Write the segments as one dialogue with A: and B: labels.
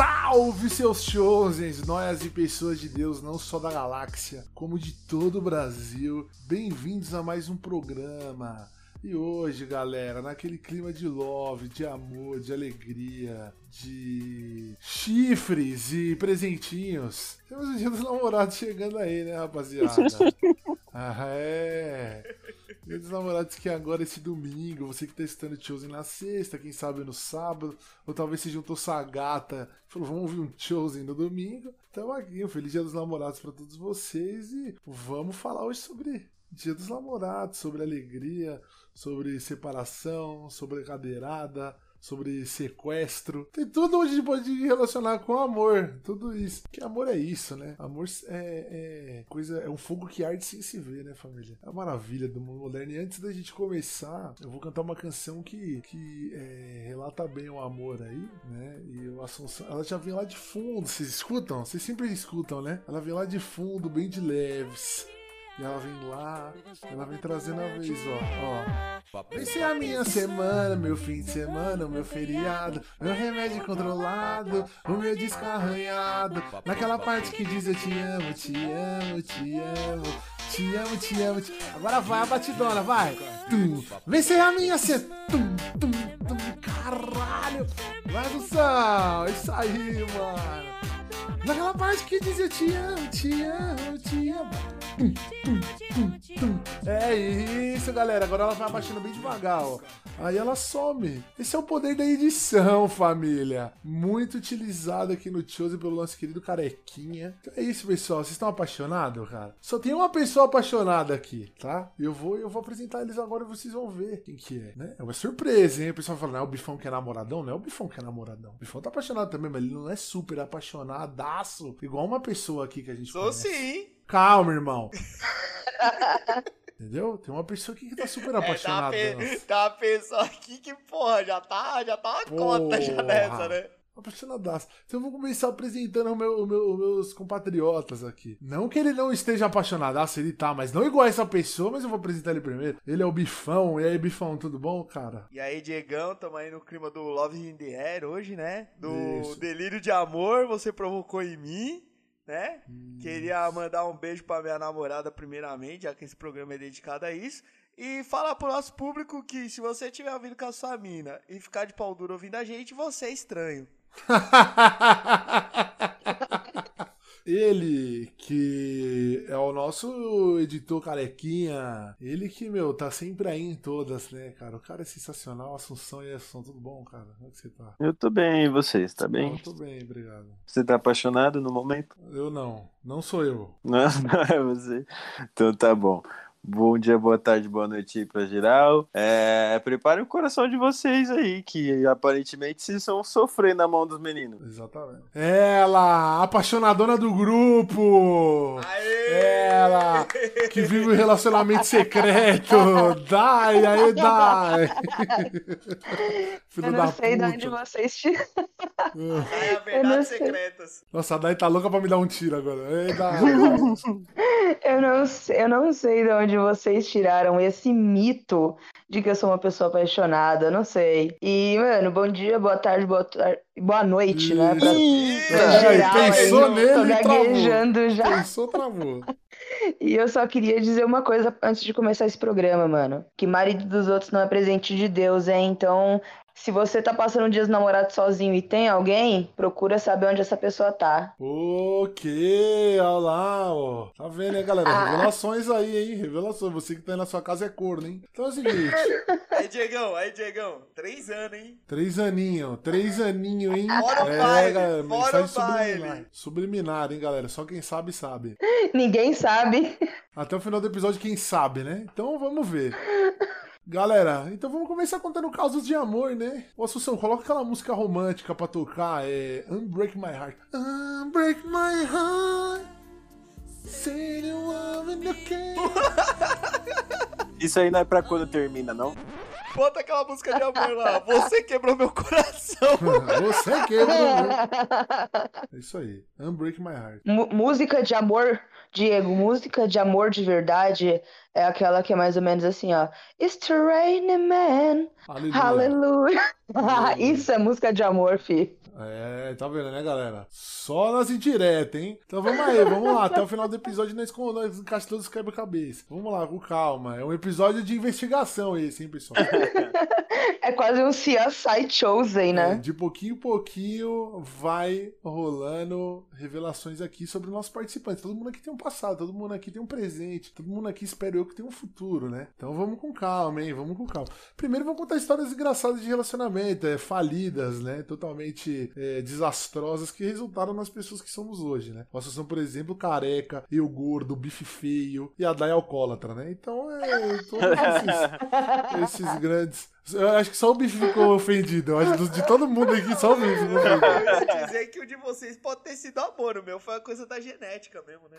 A: Salve seus chosens, nós e pessoas de Deus, não só da galáxia, como de todo o Brasil. Bem-vindos a mais um programa. E hoje, galera, naquele clima de love, de amor, de alegria, de chifres e presentinhos, temos o Dia dos Namorados chegando aí, né, rapaziada? Ah, é. Dia dos Namorados que agora esse domingo, você que tá estando Chosen na sexta, quem sabe no sábado, ou talvez se juntou sua gata falou, vamos ouvir um Chosen no domingo. Então aqui, um feliz Dia dos Namorados para todos vocês e vamos falar hoje sobre Dia dos Namorados, sobre alegria, sobre separação, sobre cadeirada, sobre sequestro. Tem tudo onde a gente pode relacionar com amor. Tudo isso. Que amor é isso, né? Amor é, é, coisa, é um fogo que arde sem se ver, né, família? É a maravilha do mundo moderno. E antes da gente começar, eu vou cantar uma canção que, que é, relata bem o amor aí, né? E o Assunção, ela já vem lá de fundo. Vocês escutam? Vocês sempre escutam, né? Ela vem lá de fundo, bem de leves. E ela vem lá, ela vem trazendo a vez, ó. ó. Ser a minha semana, meu fim de semana, meu feriado, meu remédio controlado, o meu disco arranhado. Naquela parte que diz eu te amo, te amo, te amo. Te amo, te amo, te Agora vai a batidona, vai. Tum. Vem ser a minha semana. Caralho. Vai do céu. Isso aí, mano. Naquela parte que diz eu te amo, te amo, te amo. É isso, galera. Agora ela vai abaixando bem devagar, ó. Aí ela some. Esse é o poder da edição, família. Muito utilizado aqui no Chose pelo nosso querido Carequinha. Então é isso, pessoal. Vocês estão apaixonados, cara? Só tem uma pessoa apaixonada aqui, tá? Eu vou, eu vou apresentar eles agora e vocês vão ver quem que é, né? É uma surpresa, hein? O pessoal fala, não é o Bifão que é namoradão? Não é o Bifão que é namoradão. O Bifão tá apaixonado também, mas ele não é super Igual uma pessoa aqui que a gente
B: Sou
A: conhece.
B: sim.
A: Calma, irmão. Entendeu? Tem uma pessoa aqui que tá super apaixonada.
B: É, tá, uma pe tá uma pessoa aqui que, porra, já tá, já tá uma cota já nessa, né?
A: Apaixonadaço. Então eu vou começar apresentando os meu, meu, meus compatriotas aqui. Não que ele não esteja apaixonadaço, ele tá, mas não igual essa pessoa, mas eu vou apresentar ele primeiro. Ele é o Bifão. E aí, Bifão, tudo bom, cara?
B: E aí, Diegão, tamo aí no clima do Love in the Air hoje, né? Do Isso. delírio de amor, você provocou em mim né? Queria mandar um beijo pra minha namorada, primeiramente, já que esse programa é dedicado a isso. E falar pro nosso público que se você estiver ouvindo com a sua mina e ficar de pau duro ouvindo a gente, você é estranho.
A: Ele, que é o nosso editor carequinha, ele que, meu, tá sempre aí em todas, né, cara? O cara é sensacional, Assunção e Assunção, tudo bom, cara? Como é que você tá?
C: Eu tô bem, e você, tá bem?
A: Eu tô bem, obrigado.
C: Você tá apaixonado no momento?
A: Eu não, não sou eu.
C: Não, não é você? Então tá bom. Bom dia, boa tarde, boa noite aí pra geral. É, prepare o coração de vocês aí, que aparentemente vocês vão sofrer na mão dos meninos.
A: Exatamente. Ela, apaixonadona do grupo!
B: Aê!
A: Ela, que vive um relacionamento secreto! Dai, aí, dai!
D: Filho Eu não da sei puta. de onde vocês tiram.
B: É a verdade secretas.
A: Nossa, a Dai tá louca pra me dar um tiro agora. Ei, Dai.
D: eu, não, eu não sei de onde onde vocês tiraram esse mito de que eu sou uma pessoa apaixonada, não sei. E, mano, bom dia, boa tarde, boa, tar... boa noite, né? Pra,
A: pra geral, pensou aí, nele,
D: tô gaguejando
A: travou.
D: já.
A: Pensou, travou.
D: E eu só queria dizer uma coisa antes de começar esse programa, mano. Que marido dos outros não é presente de Deus, hein? Então, se você tá passando dias namorado sozinho e tem alguém, procura saber onde essa pessoa tá.
A: Ok, olha lá, ó. Tá vendo, né, galera? Ah. Revelações aí, hein? Revelações. Você que tá aí na sua casa é corno, hein? Então é o seguinte.
B: aí, Diegão, aí, Diegão. Três anos, hein?
A: Três aninho, três aninho, hein?
B: Fora o
A: é,
B: baile,
A: galera,
B: fora o
A: subliminar.
B: baile.
A: Subliminar, hein, galera? Só quem sabe, sabe.
D: Ninguém sabe.
A: Até o final do episódio, quem sabe, né? Então vamos ver. Galera, então vamos começar contando casos de amor, né? Ô, Assunção, coloca aquela música romântica pra tocar, é Unbreak My Heart. Unbreak My Heart. Say you love you
C: Isso aí não é pra quando termina, não?
B: Bota aquela música de amor lá. Você quebrou meu coração.
A: Você quebrou meu... É isso aí. Unbreak My Heart.
D: M música de amor Diego, música de amor de verdade é aquela que é mais ou menos assim, ó. It's the raining man. Aleluia. Aleluia. Isso é música de amor, fi.
A: É, tá vendo, né, galera? Só nas indiretas, hein? Então vamos aí, vamos lá. Até o final do episódio nós, nós encaixamos todos os quebra-cabeça. Vamos lá, com calma. É um episódio de investigação esse, hein, pessoal?
D: é quase um CSI Chosen, né? É,
A: de pouquinho em pouquinho vai rolando revelações aqui sobre o nosso participante. Todo mundo aqui tem um passado, todo mundo aqui tem um presente, todo mundo aqui espero eu que tem um futuro, né? Então vamos com calma, hein? Vamos com calma. Primeiro vamos contar histórias engraçadas de relacionamento, é, falidas, né? Totalmente é, desastrosas que resultaram nas pessoas que somos hoje, né? Nossa, são, por exemplo, careca, eu gordo, bife feio e a Dai alcoólatra, né? Então é todos esses, esses grandes eu acho que só o bife ficou ofendido. Eu acho que de todo mundo aqui, só o bife ficou ofendido.
B: Eu ia dizer que o de vocês pode ter sido amor. O meu foi uma coisa da genética mesmo, né?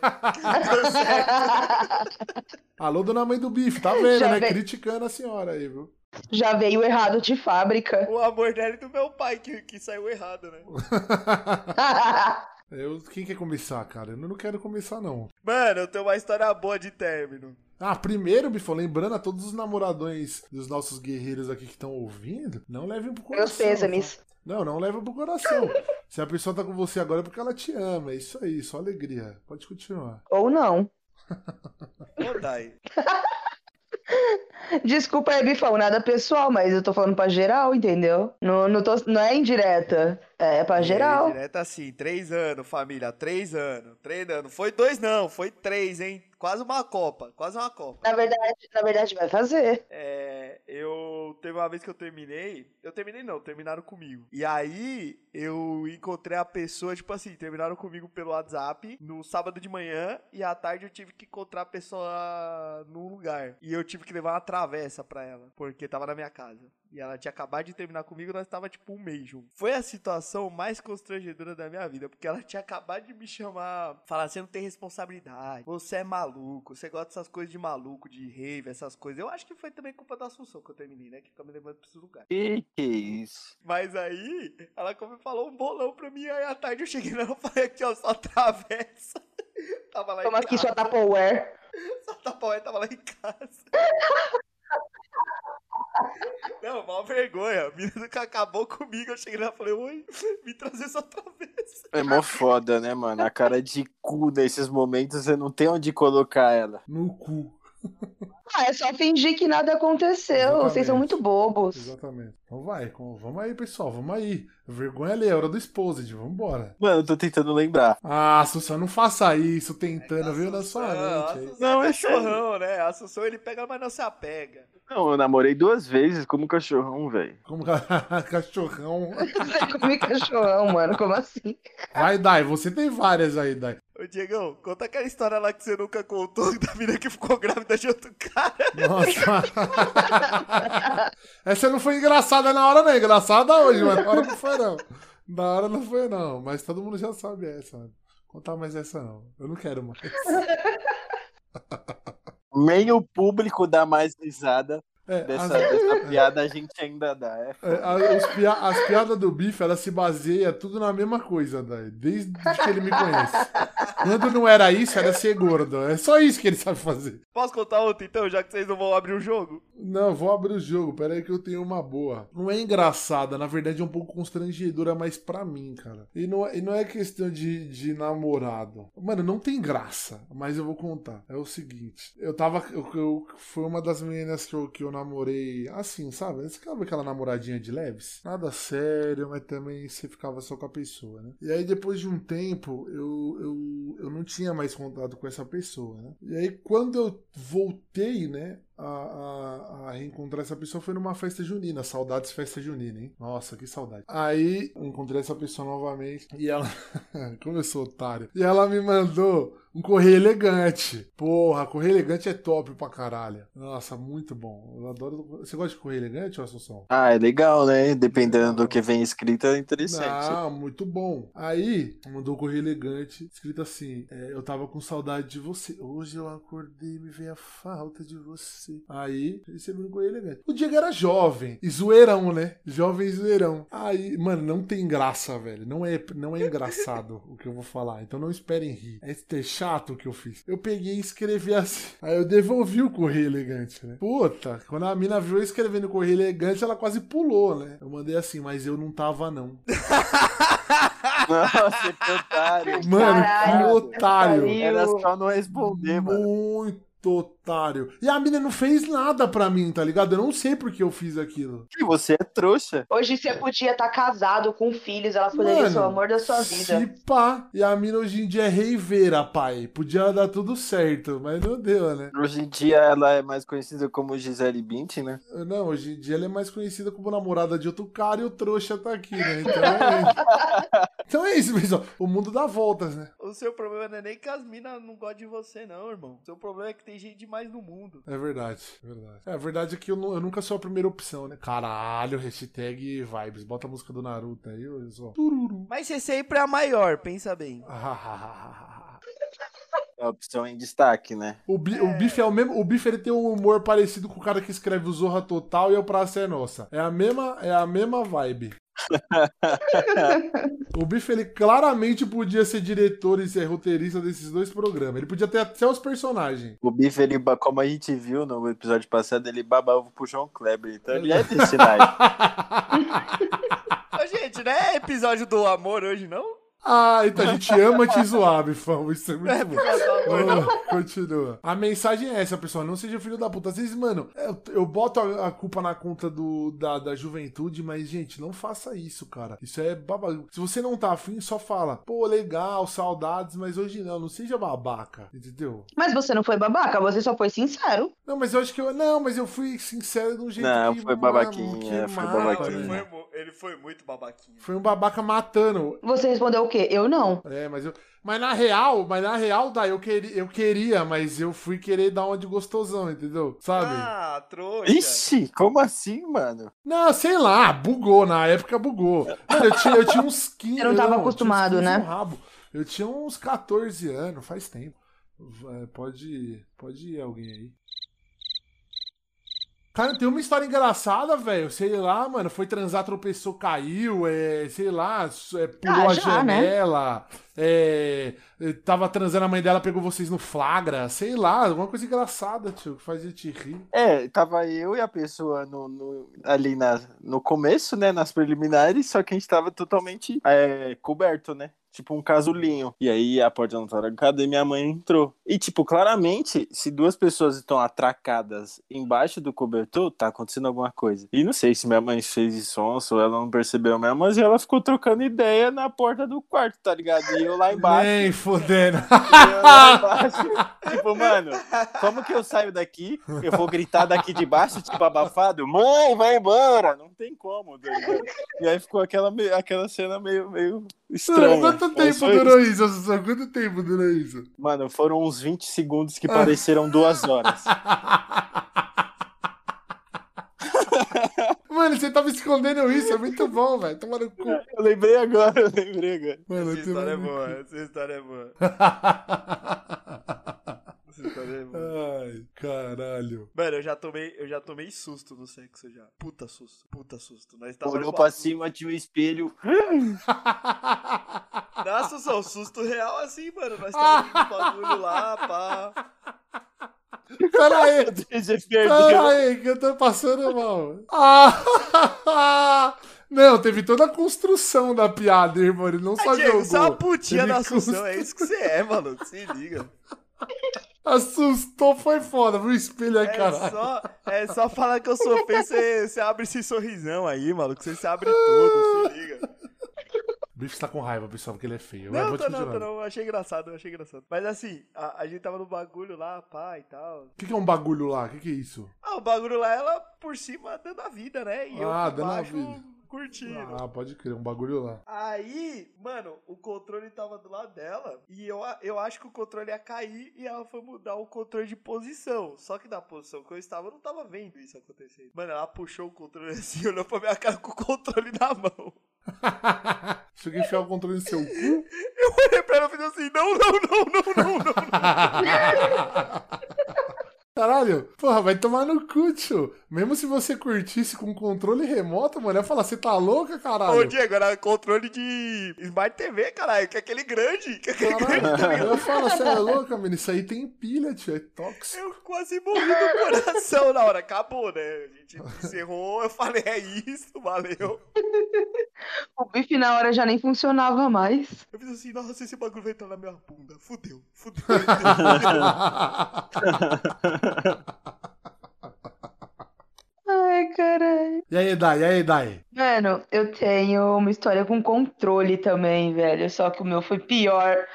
A: Alô, dona mãe do bife, tá vendo, Já né? Vem. Criticando a senhora aí, viu?
D: Já veio errado de fábrica.
B: O amor dela e do meu pai que, que saiu errado, né?
A: eu, quem quer começar, cara? Eu não quero começar, não.
B: Mano, eu tenho uma história boa de término.
A: Ah, primeiro, Bifão, lembrando a todos os namoradões dos nossos guerreiros aqui que estão ouvindo, não levem pro coração. Meus pêsames. Tá? Não, não leva pro coração. Se a pessoa tá com você agora é porque ela te ama. É isso aí, só alegria. Pode continuar.
D: Ou não.
B: Ô, Dai.
D: Desculpa aí, Bifão, nada pessoal, mas eu tô falando pra geral, entendeu? Não, não, tô, não é indireta, é pra é, geral.
B: Indireta assim, três anos, família, três anos, treinando. Foi dois não, foi três, hein? Quase uma Copa, quase uma Copa.
D: Na verdade, na verdade vai fazer.
B: É, eu teve uma vez que eu terminei, eu terminei não, terminaram comigo. E aí eu encontrei a pessoa, tipo assim, terminaram comigo pelo WhatsApp no sábado de manhã e à tarde eu tive que encontrar a pessoa num lugar. E eu tive que levar uma travessa pra ela, porque tava na minha casa. E ela tinha acabado de terminar comigo, nós tava tipo um mês junto. Foi a situação mais constrangedora da minha vida, porque ela tinha acabado de me chamar, falar, você não tem responsabilidade, você é maluco, você gosta dessas coisas de maluco, de rave, essas coisas. Eu acho que foi também culpa da Assunção que eu terminei, né? Que fica me levando pra esse lugar.
C: Que que é isso?
B: Mas aí, ela como falou um bolão pra mim, aí à tarde eu cheguei nela e falei aqui, ó, só atravessa.
D: tava lá Como aqui, só Tupperware.
B: Só Tupperware tava lá em casa. Não, mal vergonha. A menina que acabou comigo, eu cheguei lá e falei, oi, me trazer só outra vez.
C: É mó foda, né, mano? A cara de cu nesses momentos, você não tem onde colocar ela.
A: No cu.
D: Ah, é só fingir que nada aconteceu. Exatamente. Vocês são muito bobos.
A: Exatamente. Então vai, vamos aí, pessoal, vamos aí. Vergonha ali, é hora do Exposed, vambora.
C: Mano, eu tô tentando lembrar.
A: Ah, Assunção, não faça isso, tentando, é, viu, na sua
B: mente. Não, é cachorrão, né? Assunção ele pega, mas não se apega.
C: Não, eu namorei duas vezes como cachorrão, velho.
A: Como cachorrão?
D: Você come cachorrão, mano, como assim?
A: Vai, Dai, você tem várias aí, Dai.
B: Ô, Diegão, conta aquela história lá que você nunca contou da menina que ficou grávida de outro cara.
A: Nossa. Essa não foi engraçada na hora, não. Engraçada hoje, mas na hora não foi, não. Na hora não foi, não. Mas todo mundo já sabe essa. Mano. Contar mais essa, não. Eu não quero mais.
C: Nem o público dá mais risada é, dessa, as... dessa, piada a gente ainda dá. É,
A: é pia... As piadas do bife, ela se baseia tudo na mesma coisa, daí, desde que ele me conhece. Quando não era isso, era ser gordo. É só isso que ele sabe fazer.
B: Posso contar outra então, já que vocês não vão abrir o jogo?
A: Não, vou abrir o jogo. Pera aí que eu tenho uma boa. Não é engraçada, na verdade é um pouco constrangedora, mas pra mim, cara. E não, é, e não é questão de, de namorado. Mano, não tem graça, mas eu vou contar. É o seguinte, eu tava. Eu, eu, foi uma das meninas que eu, que eu namorei assim, sabe? Você ficava aquela namoradinha de leves? Nada sério, mas também você ficava só com a pessoa, né? E aí depois de um tempo, eu, eu, eu não tinha mais contato com essa pessoa, né? E aí quando eu voltei, né? A, a, a, reencontrar essa pessoa foi numa festa junina. Saudades festa junina, hein? Nossa, que saudade. Aí encontrei essa pessoa novamente e ela. Como eu sou otário. E ela me mandou um correio elegante. Porra, correio elegante é top pra caralho. Nossa, muito bom. Eu adoro. Você gosta de correio elegante, Assunção?
C: Ah, é legal, né? Dependendo do que vem escrito, é interessante.
A: Ah, muito bom. Aí, mandou um correio elegante, escrito assim: é, Eu tava com saudade de você. Hoje eu acordei e me veio a falta de você. Aí, recebi um correio elegante. O Diego era jovem e zoeirão, né? Jovem e zoeirão. Aí, mano, não tem graça, velho. Não é, não é engraçado o que eu vou falar. Então não esperem rir. É chato que eu fiz. Eu peguei e escrevi assim. Aí eu devolvi o correio elegante, né? Puta, quando a mina viu eu escrevendo correio elegante, ela quase pulou, né? Eu mandei assim, mas eu não tava, não.
C: Nossa, que otário.
A: Mano,
D: Caralho,
A: que otário.
C: Era só não responder, mano.
A: Muito otário. E a mina não fez nada pra mim, tá ligado? Eu não sei por que eu fiz aquilo.
C: Que você é trouxa.
D: Hoje você podia estar casado com filhos, ela poderia ser o amor da sua vida.
A: Se pá. E a mina hoje em dia é reiveira, pai. Podia dar tudo certo, mas não deu, né?
C: Hoje em dia ela é mais conhecida como Gisele Bündchen, né?
A: Não, hoje em dia ela é mais conhecida como namorada de outro cara e o trouxa tá aqui, né? Então é, então é isso, pessoal. O mundo dá voltas, né?
B: O seu problema não é nem que as minas não gostam de você, não, irmão. O seu problema é que tem gente demais no mundo.
A: É verdade, é verdade. É, a verdade é que eu, eu nunca sou a primeira opção, né? Caralho, hashtag vibes. Bota a música do Naruto aí, olha só.
B: Mas você sempre é a maior, pensa bem.
C: É a opção em destaque, né?
A: O, Bi, o Bife é o mesmo. O Bife ele tem um humor parecido com o cara que escreve o Zorra Total e o Praça é Nossa. É a mesma, é a mesma vibe. o Bife ele claramente podia ser diretor e ser roteirista desses dois programas. Ele podia ter até os personagens.
C: O Bife, ele, como a gente viu no episódio passado, ele baba ovo pro João Kleber. Então ele é.
B: Ô, gente, não é episódio do amor hoje, não?
A: Ah, então a gente ama te zoar, Bifão. Isso é
B: Não é
A: muito bom.
B: não.
A: Continua. A mensagem é essa, pessoal. Não seja filho da puta. Às vezes, mano, eu, eu boto a, a culpa na conta do, da, da juventude, mas, gente, não faça isso, cara. Isso é babaca. Se você não tá afim, só fala. Pô, legal, saudades, mas hoje não. Não seja babaca, entendeu?
D: Mas você não foi babaca, você só foi sincero.
A: Não, mas eu acho que eu. Não, mas eu fui sincero de um jeito
C: Não,
A: que.
C: foi
A: mano,
C: babaquinha,
A: que
C: foi babaquinha.
A: Velho.
B: foi, ele foi muito babaquinho.
A: Foi um babaca matando.
D: Você respondeu o quê? Eu não.
A: É, mas eu. Mas na real, mas na real, daí eu queria, eu queria, mas eu fui querer dar uma de gostosão, entendeu? Sabe?
B: Ah, trouxa.
C: Ixi, como assim, mano?
A: Não, sei lá, bugou, na época bugou. Mano, eu tinha, eu tinha uns 15
D: Você não tava
A: eu
D: acostumado,
A: tinha uns 15
D: né?
A: rabo. Eu tinha uns 14 anos, faz tempo. É, Pode, pode ir alguém aí. Cara, tem uma história engraçada, velho. Sei lá, mano. Foi transar, tropeçou, caiu. É, sei lá, é, pulou
D: Ah,
A: a
D: já, né?
A: janela. É, é, tava transando, a mãe dela pegou vocês no flagra. Sei lá, alguma coisa engraçada, tio, que fazia te rir.
C: É, tava eu e a pessoa no, no- ali na, no começo, né, nas preliminares, só que a gente tava totalmente é, coberto, né? Tipo um casulinho. E aí a porta não tava trancada e minha mãe entrou. E, tipo, claramente, se duas pessoas estão atracadas embaixo do cobertor, tá acontecendo alguma coisa. E não sei se minha mãe fez isso ou ela não percebeu mesmo, mas ela ficou trocando ideia na porta do quarto, tá ligado? E eu lá embaixo.
A: Nem fodendo.
C: Eu lá embaixo, tipo, mano, como que eu saio daqui? Eu vou gritar daqui de baixo, tipo, abafado? Mãe, vai embora! Não tem como, tá? E aí ficou aquela, aquela cena meio, meio estranha.
A: Quanto
C: Mas
A: tempo
C: foi
A: durou isso, Assunção? Quanto tempo durou isso?
C: Mano, foram uns 20 segundos que pareceram duas horas.
A: Mano, você tava escondendo isso, é muito bom, velho. Toma no cu.
C: Eu lembrei agora, eu lembrei agora.
A: Mano,
B: Essa
A: eu tenho
B: história é boa, essa história é boa. É.
A: Ai, caralho.
B: Mano, eu já tomei, eu já tomei susto no sexo já. Puta susto, puta susto. Nós tava
C: Olhou pra cima, tinha um espelho.
B: Nossa, só susto real assim, mano. Nós tava no bagulho lá, pá.
A: Pera aí, pera aí, que eu tô passando mal. Ah, não, teve toda a construção da piada, irmão. Ele não só
B: Ai, Diego,
A: jogou.
B: você é uma putinha da Assunção,
A: constru-
B: é isso que você é, mano. Se liga.
A: Assustou, foi foda. Viu o espelho aí,
B: É
A: caralho.
B: só, é só falar que eu sou feio, você, abre esse sorrisão aí, maluco. Você se abre todo, se liga.
A: O bicho tá com raiva, pessoal, porque ele é feio.
B: Não,
A: Vou
B: tô
A: te
B: não, tô não. Eu achei engraçado, eu achei engraçado. Mas assim, a, a gente tava no bagulho lá, pá e tal.
A: O que, que é um bagulho lá? O que, que é isso?
B: Ah, o bagulho lá, ela por cima dando a vida, né? E
A: Ah,
B: eu
A: dando a
B: baixo
A: vida.
B: Curtindo.
A: Ah, pode crer, um bagulho lá.
B: Aí, mano, o controle tava do lado dela e eu, eu acho que o controle ia cair e ela foi mudar o controle de posição. Só que na posição que eu estava, eu não tava vendo isso acontecer. Mano, ela puxou o controle assim, olhou pra minha cara com o controle na mão.
A: Você quer enfiar o controle no seu cu?
B: Eu olhei pra ela e fiz assim: não, não, não, não, não, não.
A: Caralho, pô, Porra, vai tomar no cu, tio. Mesmo se você curtisse com controle remoto, mano, eu ia falar, você tá louca, caralho?
B: Ô, Diego, era controle de Smart TV, caralho, que é aquele grande. Que é aquele
A: Caralho,
B: grande, tá
A: eu falo, você é louca, menino? Isso aí tem pilha, tio, é tóxico.
B: Eu quase morri do coração na hora. Acabou, né? A gente encerrou, eu falei, é isso, valeu.
D: O bife na hora já nem funcionava mais.
B: Eu fiz assim, nossa, esse bagulho vai entrar na minha bunda. Fudeu, fudeu.
D: Ai, caralho.
A: e aí, Dai, e aí, Dai?
D: Mano, eu tenho uma história com controle também, velho. Só que o meu foi pior.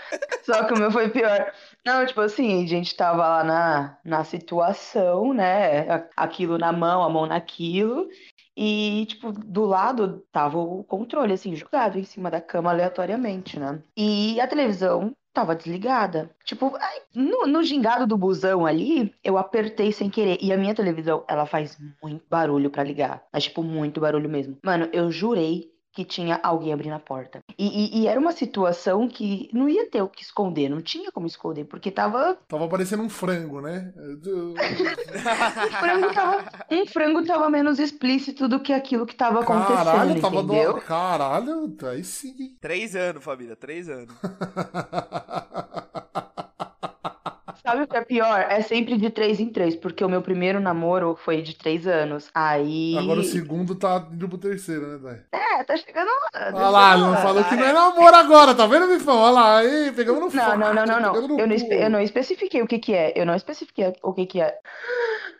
D: Só que o meu foi pior. Não, tipo assim, a gente tava lá na, na situação, né? Aquilo na mão, a mão naquilo. E, tipo, do lado tava o controle, assim, jogado em cima da cama aleatoriamente, né? E a televisão tava desligada. Tipo, no, no gingado do busão ali, eu apertei sem querer. E a minha televisão, ela faz muito barulho pra ligar. Mas, tipo, muito barulho mesmo. Mano, eu jurei que tinha alguém abrindo a porta. E, e- e era uma situação que não ia ter o que esconder, não tinha como esconder, porque tava.
A: Tava parecendo um frango, né?
D: Um frango tava, um frango tava menos explícito do que aquilo que tava acontecendo,
A: Caralho, tava
D: entendeu?
A: do... Caralho, aí sim.
B: três anos, família, três anos.
D: Sabe o que é pior? É sempre de três em três, porque o meu primeiro namoro foi de três anos. Aí.
A: Agora o segundo tá indo pro terceiro, né, Dai?
D: É, tá chegando hora.
A: Olha lá, não falou que não é namoro agora, tá vendo, Bifão? Olha lá, aí, pegamos no
D: Não,
A: fato,
D: não, não, não, não. Eu não, eu não especifiquei o que que é. Eu não especifiquei o que que é.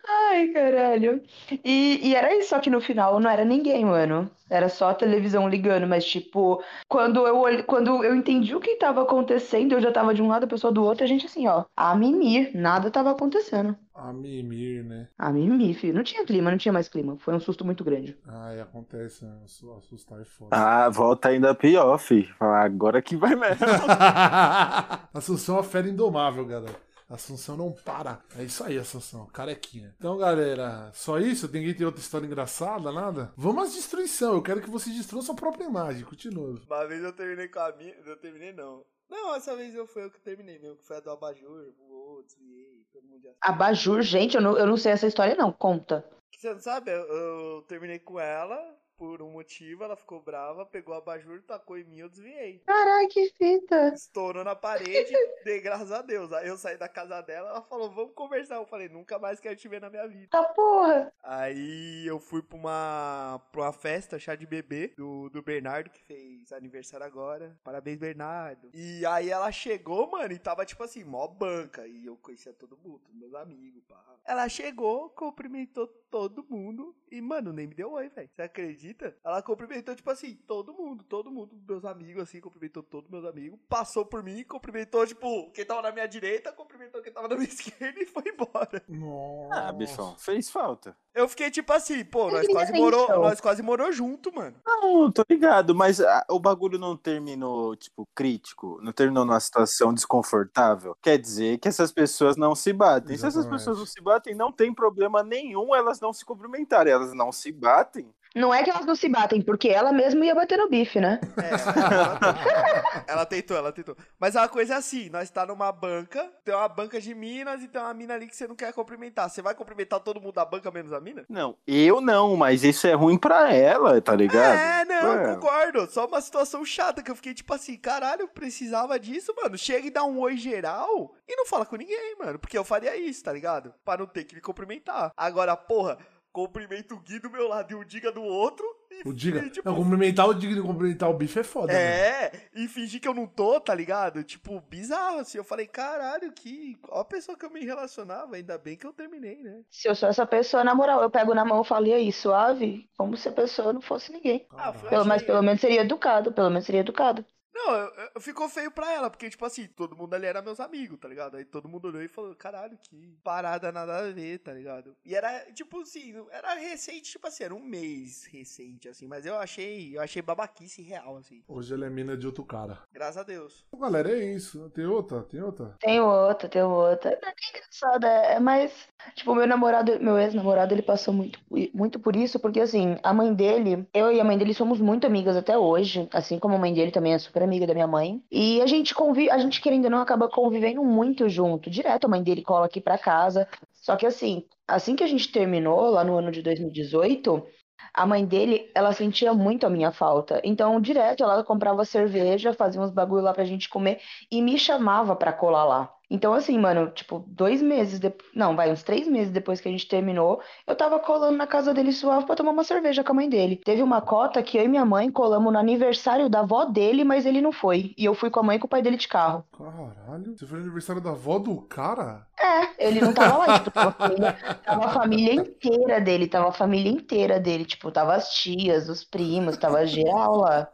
D: Ai, caralho. E, e era isso, só que no final não era ninguém, mano. Era só a televisão ligando, mas tipo, quando eu quando eu entendi o que tava acontecendo, eu já tava de um lado, a pessoa do outro, a gente assim, ó, a mimir, nada tava acontecendo.
A: A mimir, né?
D: A mimir, filho. Não tinha clima, não tinha mais clima. Foi um susto muito grande.
A: Ai, acontece, né? Assu- Assustar é foda.
C: Ah, volta ainda pior, fi. Falar, Agora que vai mesmo.
A: Assunção é uma fera indomável, galera. Assunção não para. É isso aí, Assunção. Carequinha. Então, galera, só isso? Ninguém tem outra história engraçada, nada? Vamos às destruição. Eu quero que vocês destruam sua própria imagem. Continua.
B: Uma vez eu terminei com a minha. Eu terminei não. Não, essa vez eu fui eu que terminei mesmo, que foi a do Abajur, voou, desviei, todo mundo já sabe.
D: Abajur, gente, eu não, eu não sei essa história, não. Conta.
B: Você não sabe? Eu, eu terminei com ela por um motivo, ela ficou brava, pegou o abajur, tacou em mim eu desviei.
D: Caraca, que fita.
B: Estourou na parede, dei graças a Deus. Aí eu saí da casa dela, ela falou, vamos conversar. Eu falei, nunca mais quero te ver na minha vida.
D: Tá porra.
B: Aí eu fui pra uma, pra uma festa, chá de bebê, do, do Bernardo, que fez aniversário agora. Parabéns, Bernardo. E aí ela chegou, mano, e tava tipo assim, mó banca. E eu conhecia todo mundo, meus amigos, pá. Ela chegou, cumprimentou todo mundo e, mano, nem me deu oi, velho. Você acredita? Ela cumprimentou, tipo assim, todo mundo, todo mundo, meus amigos, assim, cumprimentou todos meus amigos. Passou por mim, cumprimentou, tipo, quem tava na minha direita, cumprimentou quem tava na minha esquerda e foi embora.
A: Nossa.
C: Ah, bifão, fez falta.
B: Eu fiquei tipo assim, pô, nós quase morou, nós quase morou junto, mano.
C: Não, tô ligado, mas ah, o bagulho não terminou, tipo, crítico, não terminou numa situação desconfortável. Quer dizer que essas pessoas não se batem. Se essas
A: Exatamente.
C: pessoas não se batem, não tem problema nenhum elas não se cumprimentarem. Elas não se batem.
D: Não é que elas não se batem, porque ela mesma ia bater no bife, né?
B: É, ela tentou, ela tentou. Mas a coisa é assim, nós tá numa banca, tem uma banca de minas e tem uma mina ali que você não quer cumprimentar. Você vai cumprimentar todo mundo da banca menos a mina?
C: Não, eu não, mas isso é ruim pra ela, tá ligado?
B: É, não,
C: É.
B: concordo. Só uma situação chata que eu fiquei tipo assim, caralho, eu precisava disso, mano. Chega e dá um oi geral e não fala com ninguém, mano. Porque eu faria isso, tá ligado? Pra não ter que me cumprimentar. Agora, porra, cumprimento o Gui do meu lado e o Diga do outro. E,
A: O diga.
B: e, tipo,
A: Não, cumprimentar o diga e cumprimentar o bife é foda, né?
B: É, e fingir que eu não tô, tá ligado? Tipo, bizarro, assim. Eu falei, caralho, que. Ó a pessoa que eu me relacionava, ainda bem que eu terminei, né?
D: Se eu sou essa pessoa, na moral, eu pego na mão e falo, e aí, suave? Como se a pessoa não fosse ninguém.
B: Ah, foi
D: Pelo, mas pelo menos seria educado, pelo menos seria educado.
B: Não, eu, eu- ficou feio pra ela, porque, tipo assim, todo mundo ali era meus amigos, tá ligado? Aí todo mundo olhou e falou, caralho, que parada nada a ver, tá ligado? E era, tipo assim, era recente, tipo assim, era um mês recente, assim, mas eu achei, eu achei babaquice real, assim.
A: Hoje ela é mina de outro cara.
B: Graças a Deus.
A: Galera, é isso. Tem outra? Tem outra?
D: Tem outra, tem outra. É engraçada, é mais. Tipo, meu namorado, meu ex-namorado, ele passou muito, muito por isso, porque assim, a mãe dele, eu e a mãe dele somos muito amigas até hoje. Assim como a mãe dele também é super amiga da minha mãe. E a gente convive, a gente querendo ou não acaba convivendo muito junto, direto. A mãe dele cola aqui pra casa. Só que assim, assim que a gente terminou, lá no ano de 2018, a mãe dele, ela sentia muito a minha falta. Então, direto, ela comprava cerveja, fazia uns bagulho lá pra gente comer e me chamava pra colar lá. Então, assim, mano, tipo, dois meses depois. Não, vai, uns três meses depois que a gente terminou, eu tava colando na casa dele suave pra tomar uma cerveja com a mãe dele. Teve uma cota que eu e minha mãe colamos no aniversário da avó dele, mas ele não foi. E eu fui com a mãe e com o pai dele de carro.
A: Caralho, você foi no aniversário da avó do cara?
D: É, ele não tava lá, tipo, tava a, família, tava a família inteira dele, tava a família inteira dele, tipo, tava as tias, os primos, tava geral lá.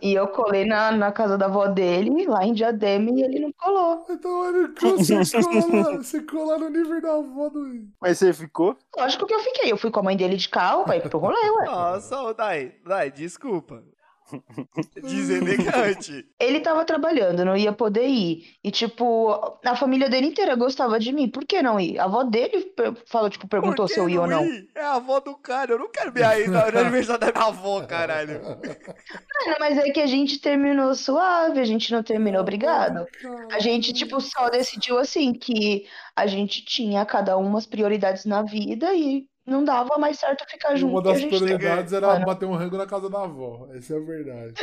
D: E eu colei na, na casa da avó dele, lá em Diadema, e ele não colou.
A: Então, olha, você cola, você cola no nível da avó do.
C: Mas você ficou?
D: Lógico que eu fiquei. Eu fui com a mãe dele de carro pra ir pro rolê, ué.
B: Nossa, Dai, Dai, desculpa. Deselegante.
D: Ele tava trabalhando, não ia poder ir. E, tipo, a família dele inteira gostava de mim. Por que não ir? A avó dele falou, tipo, perguntou se eu ia ou não.
B: ir? É a avó do cara, eu não quero me aí no aniversário da minha avó, caralho.
D: Mano, mas é que a gente terminou suave, a gente não terminou obrigado. A gente, tipo, só decidiu assim que a gente tinha cada uma as prioridades na vida e não dava mais certo ficar junto.
A: uma das prioridades era bater um rango na casa da avó. Essa é a verdade.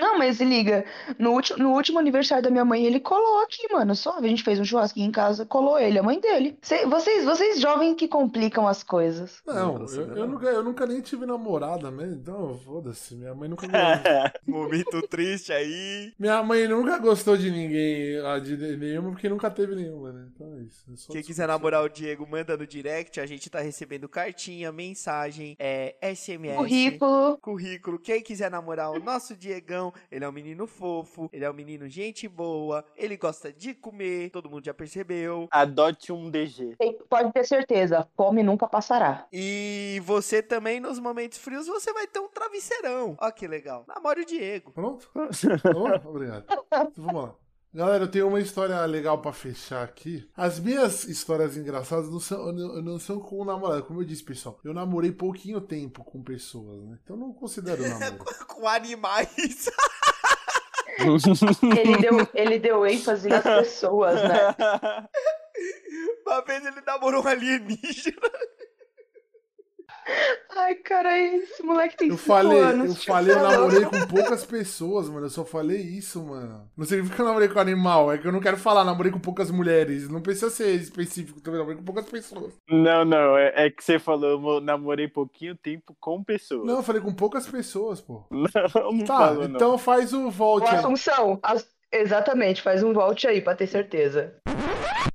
D: Não, mas se liga, no último, no último aniversário da minha mãe, ele colou aqui, mano, suave. A gente fez um churrasquinho em casa, colou ele, a mãe dele. Cê- vocês, vocês jovens que complicam as coisas.
A: Não,
B: Nossa,
A: eu,
B: não.
A: eu nunca, eu nunca nem tive namorada mesmo, então foda-se. Minha mãe nunca gostou.
B: Momento triste aí.
A: Minha mãe nunca gostou de ninguém, ah, de nenhuma, porque nunca teve nenhuma, né? Então é isso. é só
B: Quem quiser namorar o Diego, manda no direct. A gente tá recebendo cartinha, mensagem, é, SMS.
D: Currículo.
B: currículo. Quem quiser namorar o nosso Diegão, ele é um menino fofo, ele é um menino gente boa, ele gosta de comer, todo mundo já percebeu.
C: Adote um DG.
D: Tem- Pode ter certeza, fome nunca passará.
B: E você também, nos momentos frios, você vai ter um travesseirão. Ó que legal. Namore o Diego.
A: Pronto? Tá bom? Obrigado. Vamos lá. Galera, eu tenho uma história legal pra fechar aqui. As minhas histórias engraçadas não são, não, não são com namorado. Como eu disse, pessoal, eu namorei pouquinho tempo com pessoas, né? Então não considero namoro.
B: Com animais.
D: Ele deu, ele deu ênfase nas pessoas, né?
B: Uma vez ele namorou um alienígena.
D: Ai, cara, esse moleque tem
A: Eu
D: cinco
A: falei,
D: anos.
A: eu
D: tipo,
A: falei, eu namorei com poucas pessoas, mano. Eu só falei isso, mano. Não significa que eu namorei com animal, é que eu não quero falar, namorei com poucas mulheres. Não precisa ser específico também, namorei com poucas pessoas.
C: Não, não, é, é que você falou, eu mo- namorei pouquinho tempo com pessoas.
A: Não, eu falei com poucas pessoas, pô.
C: não, não
A: Tá,
C: falou, não.
A: então faz o volte aí.
D: Assunção, as- exatamente, faz um volte aí pra ter certeza.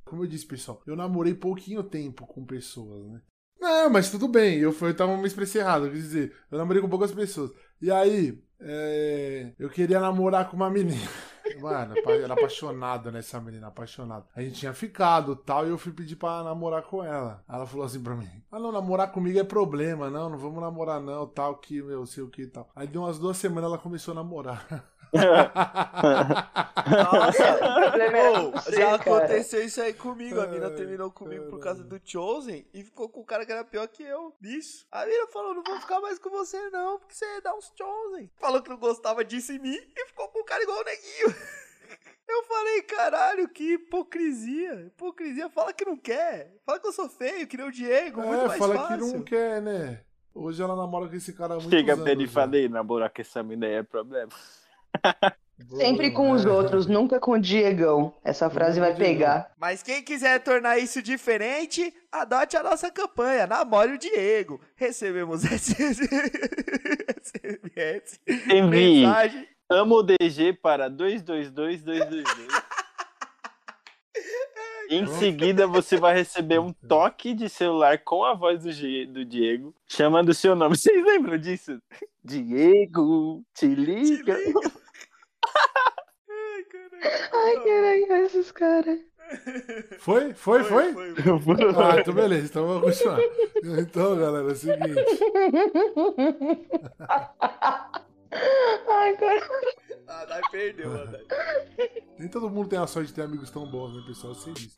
A: Como eu disse, pessoal, eu namorei pouquinho tempo com pessoas, né? Não, mas tudo bem, eu, fui, eu tava me expressei errado, quis dizer, eu namorei com poucas pessoas. E aí, é, eu queria namorar com uma menina. Mano, era apaixonado nessa menina, apaixonado. A gente tinha ficado tal, e eu fui pedir pra namorar com ela. Ela falou assim pra mim: Ah, não, namorar comigo é problema, não, não vamos namorar, não, tal, que, meu, sei o que tal. Aí deu umas duas semanas ela começou a namorar.
B: Nossa,
D: O problema era
B: Ô, já
D: cara.
B: aconteceu isso aí comigo. A mina terminou comigo por causa do Chosen e ficou com o cara que era pior que eu. Bicho. A mina falou: não vou ficar mais com você, não, porque você dá uns Chosen. Falou que não gostava disso em mim e ficou com o cara igual o neguinho. Eu falei, caralho, que hipocrisia. Hipocrisia, fala que não quer. Fala que eu sou feio, que nem o Diego, muito
A: É,
B: mais
A: fala
B: fácil.
A: que não quer, né? Hoje ela namora com esse cara há muitos
C: Chega
A: anos.
C: pra ele e
A: já.
C: fala, "Ei, namorar com essa mina aí é problema.
D: Sempre com os outros, nunca com o Diegão. Essa frase vai pegar.
B: Mas quem quiser tornar isso diferente, adote a nossa campanha. Namore o Diego. Recebemos SMS.
C: Envie.
B: Mensagem.
C: Amo o DG para 222222. Em seguida, você vai receber um toque de celular com a voz do, G- do Diego, chamando o seu nome. Vocês lembram disso? Diego, te
B: Te
C: liga.
B: Ai, caralho.
D: Ai, caralho, esses caras.
A: Foi? Foi, foi?
B: foi.
A: Ah, então beleza, então vamos continuar. Então, galera, é o seguinte.
D: Ai, cara.
B: Ah, Dai perdeu, Dai.
A: Nem todo mundo tem a sorte de ter amigos tão bons, né, pessoal? Eu sei disso.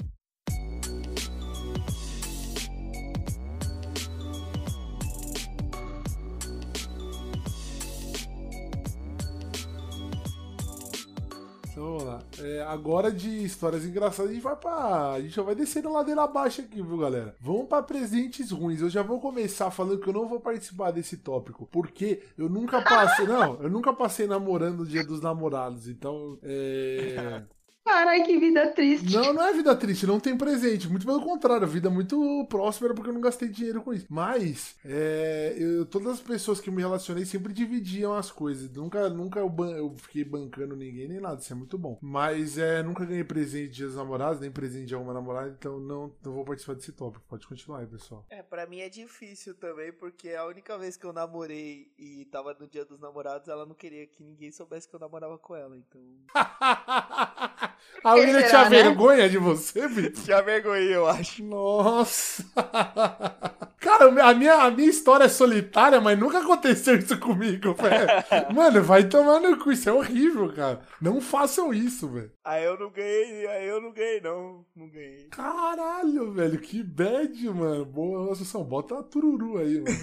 A: É, agora de histórias engraçadas, a gente vai pra. A gente já vai descendo ladeira abaixo aqui, viu, galera? Vamos pra presentes ruins. Eu já vou começar falando que eu não vou participar desse tópico. Porque eu nunca passei. Não, eu nunca passei namorando o dia dos namorados. Então, é.
D: Carai, que vida triste.
A: Não, não é vida triste, não tem presente. Muito pelo contrário, vida muito próspera porque eu não gastei dinheiro com isso. Mas, é, eu, todas as pessoas que me relacionei sempre dividiam as coisas. Nunca, nunca eu, ban eu, fiquei bancando ninguém nem nada, isso é muito bom. Mas é, nunca ganhei presente de dias namorados, nem presente de alguma namorada, então não, não vou participar desse tópico. Pode continuar aí, pessoal.
B: É, pra mim é difícil também, porque a única vez que eu namorei e tava no dia dos namorados, ela não queria que ninguém soubesse que eu namorava com ela, então.
A: A William tinha né? vergonha de você, Vitor?
B: Tinha vergonha, eu acho.
A: Nossa. Cara, a minha, a minha história é solitária, mas nunca aconteceu isso comigo, velho. Mano, vai tomar no cu, isso é horrível, cara. Não façam isso, velho.
B: Aí eu não ganhei, aí eu não ganhei, não. Não ganhei.
A: Caralho, velho, que bad, mano. Boa sessão. Bota a tururu aí, mano.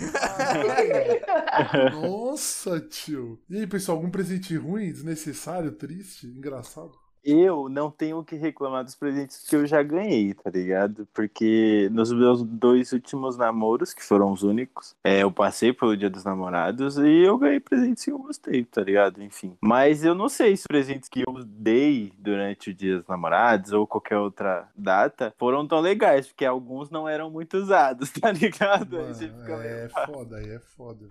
A: Nossa, tio. E aí, pessoal, algum presente ruim, desnecessário, triste, engraçado?
C: Eu não tenho o que reclamar dos presentes que eu já ganhei, tá ligado? Porque nos meus dois últimos namoros, que foram os únicos, é, eu passei pelo Dia dos Namorados e eu ganhei presentes que eu gostei, tá ligado? Enfim. Mas eu não sei se presentes que eu dei durante o Dia dos Namorados ou qualquer outra data foram tão legais, porque alguns não eram muito usados, tá ligado?
A: Mano, é foda, aí é foda.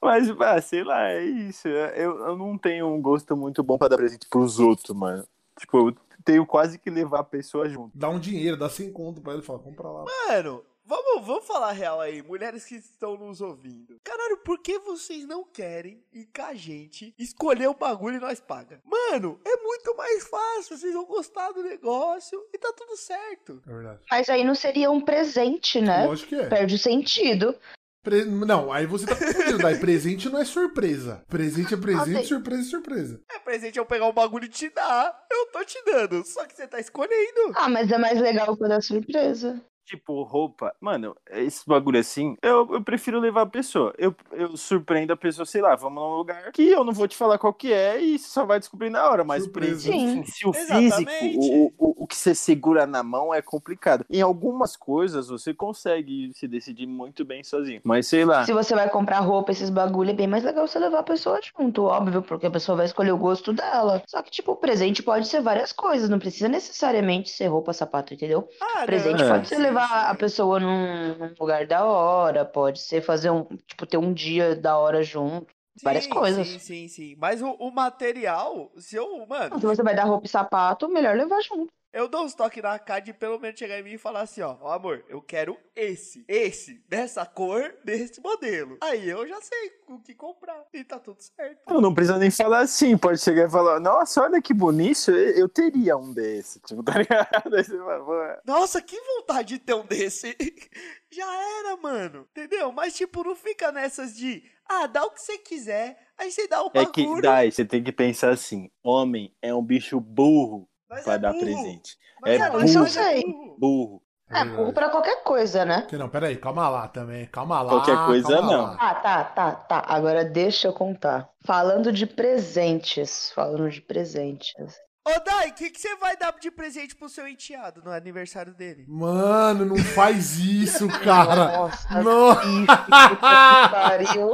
C: Mas, ah, sei lá, é isso. Eu, eu não tenho um gosto muito bom pra dar presente pros outros, mano. Tipo, eu tenho quase que levar a pessoa junto.
A: Dá um dinheiro, dá 100 conto pra ele e fala, compra lá.
B: Mano, vamos, vamos falar real aí, mulheres que estão nos ouvindo. Caralho, por que vocês não querem ir com a gente escolher o bagulho e nós paga? Mano, é muito mais fácil, vocês vão gostar do negócio e tá tudo certo.
A: É verdade.
D: Mas aí não seria um presente, né?
A: Lógico que é.
D: Perde o sentido.
A: Pre... Não, aí você tá confundindo. Daí presente não é surpresa. Presente é presente,
D: Ah,
A: surpresa é surpresa.
B: É presente eu pegar o bagulho e te dar. Eu tô te dando, só que você tá escolhendo.
D: Ah, mas é mais legal quando é surpresa.
C: Tipo, roupa. Mano, esse bagulho assim, eu, eu prefiro levar a pessoa. Eu, eu surpreendo a pessoa, sei lá, vamos num lugar que eu não vou te falar qual que é e você só vai descobrir na hora. Mas
A: Surpresa.
C: presente
D: Sim.
C: em si, o físico, o, o, o que você segura na mão é complicado. Em algumas coisas você consegue se decidir muito bem sozinho. Mas sei lá.
D: Se você vai comprar roupa, esses bagulho, é bem mais legal você levar a pessoa junto, óbvio, porque a pessoa vai escolher o gosto dela. Só que, tipo, o presente pode ser várias coisas, não precisa necessariamente ser roupa, sapato, entendeu?
B: Ah,
D: Presente
C: É.
D: pode ser
B: sim,
D: levar a pessoa num, num lugar da hora, pode ser fazer um, tipo, ter um dia da hora junto. várias
B: Sim,
D: coisas.
B: Sim, sim, sim. Mas o, o material, se eu, mano,
D: Se você vai dar roupa e sapato, melhor levar junto.
B: Eu dou uns toques na cara de pelo menos chegar em mim e falar assim, ó, ó amor, eu quero esse, esse, dessa cor, desse modelo. Aí eu já sei o que comprar e tá tudo certo.
C: Eu não precisa nem falar assim, pode chegar e falar, nossa, olha que bonito, eu teria um desse, tipo, tá ligado? Aí você fala, "Pô,
B: Nossa, que vontade de ter um desse. Já era, mano. Entendeu? Mas, tipo, não fica nessas de, ah, dá o que você quiser, aí você dá o
C: É
B: bagulho.
C: que, Dai, você tem que pensar assim, homem é um bicho burro
B: mas
C: pra
B: é
C: dar
B: burro.
C: presente.
B: Mas
C: É
B: burro,
D: isso eu
B: é
D: sei.
B: burro.
C: Burro.
A: É
D: É,
A: verdade.
D: pra qualquer coisa, né?
A: Que não, peraí, calma lá também. Calma lá.
C: Qualquer coisa, não.
A: lá.
D: Ah, tá, tá, tá. Agora deixa eu contar. Falando de presentes. Falando de presentes.
B: Ô, Dai, o que, que você vai dar de presente pro seu enteado no aniversário dele?
A: Mano, não faz isso, cara.
D: Nossa,
A: Não.
D: bicho, que pariu.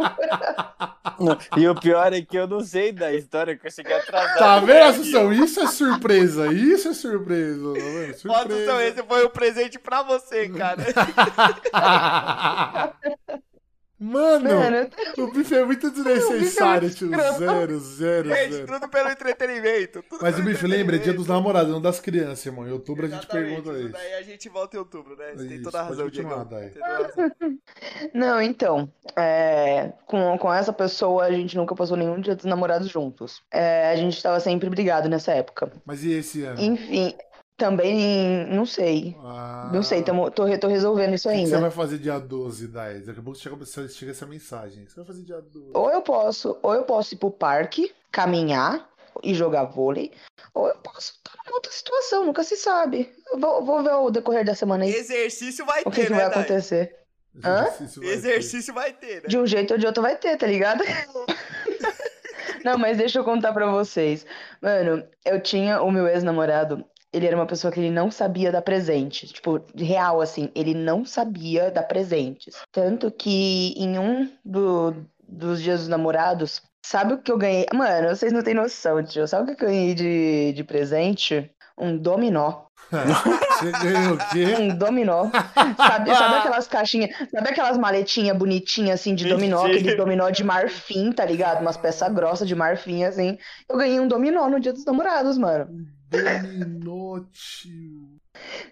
C: E o pior é que eu não sei da história que eu cheguei atrasado.
A: Tá vendo, Assunção? Isso é surpresa. Isso é surpresa. Tá vendo?
B: Ó, Assunção,
A: Surpresa.
B: esse foi um presente pra você, cara.
A: Mano,
D: Mano,
A: o bife é muito desnecessário, tio. Zero, zero,
B: Gente,
A: zero.
B: tudo pelo entretenimento. tudo
A: Mas o bife, lembra, é dia dos namorados, não das crianças, irmão. Em outubro a gente
B: Exatamente,
A: pergunta
B: isso. Daí a gente volta em outubro, né? Você tem
A: Isso,
B: toda a razão, Diego. Tem toda a razão.
D: Não, então, é, com, com essa pessoa a gente nunca passou nenhum dia dos namorados juntos. É, a gente tava sempre brigado nessa época.
A: Mas e esse ano?
D: Enfim, também não sei.
A: Ah,
D: Não sei, tamo, tô, tô resolvendo isso
A: O que que você
D: ainda.
A: vai fazer dia 12, Dai? Daqui a pouco chega, chega essa mensagem. O que você vai fazer dia 12?
D: Ou eu posso, ou eu posso ir pro parque, caminhar e jogar vôlei, ou eu posso estar numa outra situação, nunca se sabe. Vou, vou ver o decorrer da semana aí
B: Exercício vai
D: o que,
B: ter,
D: que
B: né,
D: vai acontecer. Hã?
A: Exercício vai ter.
B: Exercício vai ter, né?
D: De um jeito ou de outro vai ter, tá ligado? Não, mas deixa eu contar pra vocês. Mano, eu tinha o meu ex-namorado, ele era uma pessoa que ele não sabia dar presentes. Tipo, real, assim, ele não sabia dar presentes. Tanto que em um do, dos dias dos namorados, sabe o que eu ganhei? Mano, vocês não têm noção, tio. Sabe o que eu ganhei de, de presente? Um dominó.
A: Você ganhou o quê?
D: Um dominó. Sabe, sabe aquelas caixinhas, sabe aquelas maletinhas bonitinhas assim de dominó, aquele dominó de marfim, tá ligado? Umas peças grossas de marfim assim. Eu ganhei um dominó no dia dos namorados, mano.
A: Dominó, tio.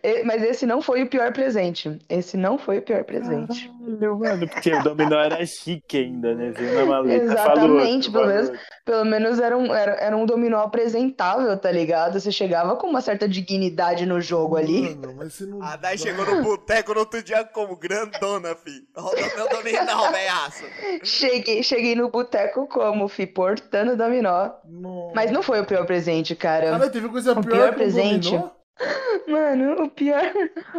D: E- Mas esse não foi o pior presente. Esse não foi o pior presente.
C: Caralho, mano, porque o dominó era chique ainda, né? Viu na maleta.
D: Exatamente,
C: outro,
D: pelo menos-. Pelo menos era um, era, era um dominó apresentável, tá ligado? Você chegava com uma certa dignidade no jogo ali.
A: Mano, mas você não.
B: A Dai chegou no boteco no outro dia como grandona, fi. Roda meu dominó, velhaço.
D: Cheguei, cheguei no boteco como, fi, portando dominó.
A: Nossa.
D: Mas não foi o pior presente, cara.
A: Caralho, teve coisa
D: O
A: pior,
D: pior
A: que o
D: presente?
A: dominó?
D: Mano, o pior,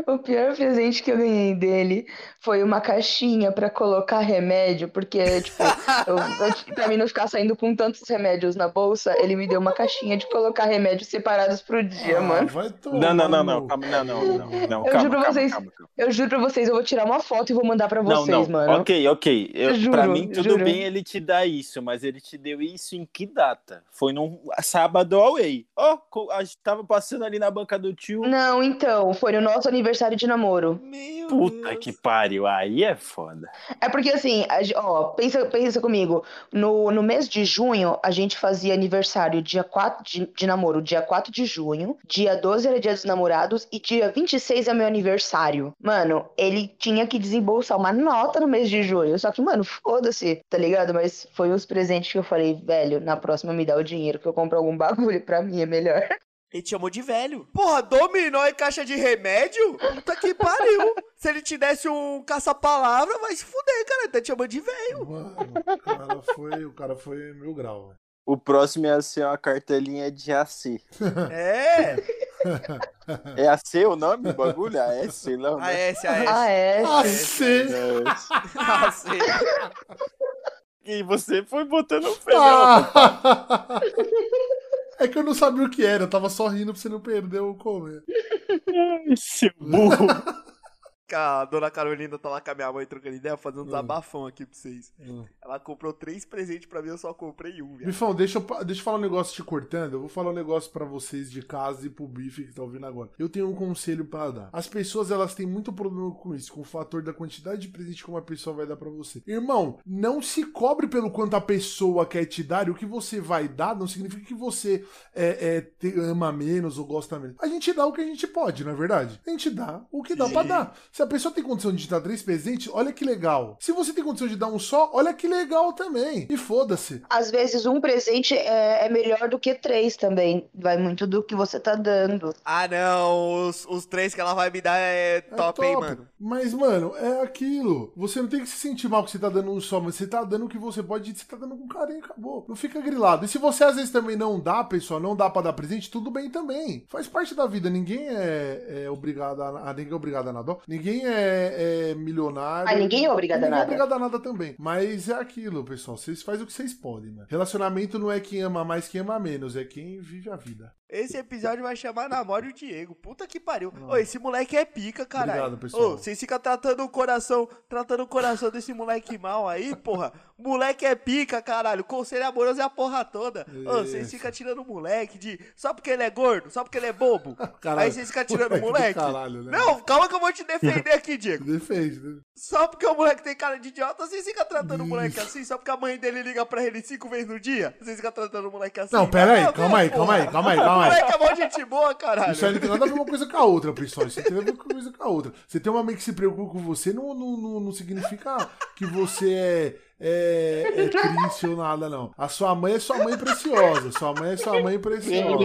D: o pior presente que eu ganhei dele foi uma caixinha pra colocar remédio, porque, tipo, eu, eu, pra mim não ficar saindo com tantos remédios na bolsa, ele me deu uma caixinha de colocar remédios separados pro dia,
A: Ah,
D: mano.
C: Não, não, não, não, calma, não, não, não, não,
D: Eu
C: calma,
D: juro pra
C: calma,
D: vocês.
C: calma, calma.
D: Eu juro pra vocês, eu vou tirar uma foto e vou mandar pra
C: Não,
D: vocês,
C: não,
D: mano.
C: ok, ok. Eu,
D: Juro,
C: pra mim, tudo
D: juro.
C: bem ele te dar isso, mas ele te deu isso em que data? Foi num sábado away. Ó, co- a gente tava passando ali na banca do tio.
D: Não, então, foi no nosso aniversário de namoro.
B: Meu
C: Puta
B: Deus.
C: que pariu, aí é foda.
D: É porque assim, ó, pensa, pensa comigo. No, no mês de junho, a gente fazia aniversário dia 4 de, de namoro, dia 4 de junho. Dia 12 era dia dos namorados e dia 26 é meu aniversário. Mano, ele tinha que desembolsar uma nota no mês de junho. Só que, mano, foda-se, tá ligado? Mas foi os presentes que eu falei, velho, na próxima me dá o dinheiro que eu compro algum bagulho pra mim, é melhor.
B: Ele te chamou de velho. Porra, dominó e caixa de remédio? Puta que pariu. Se ele te desse um caça-palavra, vai se fuder, cara. Ele tá te chamando de velho.
A: Mano, o cara foi, o cara foi mil grau, velho.
C: O próximo ia ser uma cartelinha de AC.
B: É.
C: É AC o nome do bagulho? AS.
B: A
C: né?
B: S, a S.
D: Sim.
A: sim.
C: É.
B: Ah, sei.
C: E você foi botando fé.
A: Ah! É que eu não sabia o que era, eu tava só rindo pra você não perder o comer.
C: Ai, Seu burro.
B: A dona Carolina tá lá com a minha mãe trocando ideia, fazendo um desabafão aqui pra vocês.
A: Hum.
B: Ela comprou três presentes pra mim, eu só comprei um, viado.
A: Bifão, deixa eu, deixa eu falar um negócio te cortando. Eu vou falar um negócio pra vocês de casa e pro bife que tá ouvindo agora. Eu tenho um conselho pra dar. As pessoas, elas têm muito problema com isso, com o fator da quantidade de presente que uma pessoa vai dar pra você. Irmão, não se cobre pelo quanto a pessoa quer te dar e o que você vai dar não significa que você é, é, te ama menos ou gosta menos. A gente dá o que a gente pode, não é verdade? A gente dá o que dá pra dar. Se a pessoa tem condição de dar três presentes, olha que legal. Se você tem condição de dar um só, olha que legal também. E foda-se.
D: Às vezes um presente é, é melhor do que três também. Vai muito do que você tá dando.
B: Ah, não. Os, os três que ela vai me dar é
A: É
B: top, hein, mano.
A: Mas, mano, é aquilo. Você não tem que se sentir mal que você tá dando um só, mas você tá dando o que você pode, você tá dando com carinho, acabou. Não fica grilado. E se você às vezes também não dá, pessoal, não dá pra dar presente, tudo bem também. Faz parte da vida. Ninguém é, é obrigado a, a- ninguém é obrigado a nada. Ninguém é, é milionário.
D: Ah, ninguém é obrigado a
A: Ninguém
D: nada.
A: é obrigado a nada também. Mas é aquilo, pessoal. Vocês fazem o que vocês podem, mano. Relacionamento não é quem ama mais, quem ama menos. É quem vive a vida.
B: Esse episódio vai chamar Namoro o Diego. Puta que pariu.
A: Não.
B: Ô, esse moleque é pica, caralho.
A: Obrigado, pessoal.
B: Ô, vocês ficam tratando o coração, tratando o coração desse moleque mal aí, porra. Moleque é pica, caralho. Conselho amoroso é a porra toda. Ô, vocês
A: Isso.
B: ficam tirando o moleque de. Só porque ele é gordo, só porque ele é bobo.
A: Caralho.
B: Aí vocês ficam tirando o moleque.
A: Caralho, né?
B: Não, calma que eu vou te defender aqui, Diego.
A: Defende, né?
B: Só porque o moleque tem cara de idiota, vocês ficam tratando o moleque
A: Isso.
B: assim? Só porque a mãe dele liga pra ele cinco vezes no dia? Vocês ficam tratando o moleque assim?
A: Não, pera aí, calma aí, calma aí, calma aí, calma aí.
B: Moleque é mó gente boa, caralho.
A: Isso aí não tem nada a ver uma coisa com a outra, pessoal. Isso tem a ver uma coisa com a outra. Você tem uma mãe que se preocupa com você, não, não, não, não significa que você é, é, é triste ou nada, não. A sua mãe é sua mãe preciosa. Sua mãe é sua mãe preciosa.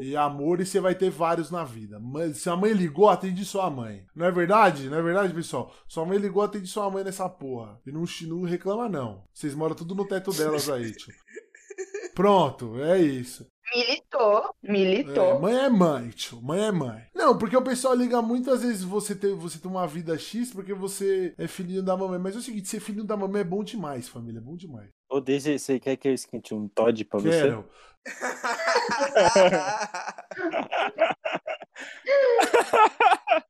A: E amor, e você vai ter vários na vida. Mas se a mãe ligou, atende sua mãe. Não é verdade? Não é verdade, pessoal? Sua mãe ligou, atende sua mãe nessa porra. E não, não reclama, não. Vocês moram tudo no teto delas aí, tio. Pronto, é isso.
D: Militou, militou.
A: É, mãe é mãe, tio. Mãe é mãe. Não, porque o pessoal liga muito, às vezes você tem, você tem uma vida X porque você é filhinho da mamãe. Mas é o seguinte, ser filhinho da mamãe é bom demais, família. É bom demais.
C: Ô, DG, você quer que eu esquente um Todd pra você?
A: Quero.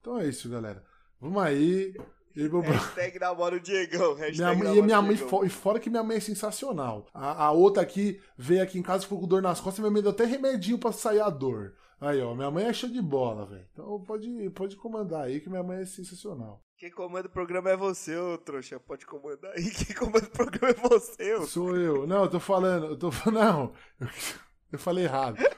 A: Então é isso, galera. Vamos aí. E meu bro-
B: Hashtag namora o Diegão.
A: Minha
B: Hashtag
A: mãe, e minha
B: o
A: mãe, e fora que minha mãe é sensacional. A, a outra aqui veio aqui em casa, ficou com dor nas costas, minha mãe deu até remedinho pra sair a dor. Aí, ó, minha mãe é show de bola, velho. Então pode, pode comandar aí que minha mãe é sensacional.
B: Quem comanda o programa é você, ô trouxa. Pode comandar aí. Quem comanda o programa é você, ô.
A: Sou eu. Não, eu tô falando, eu tô Não, eu, falei errado.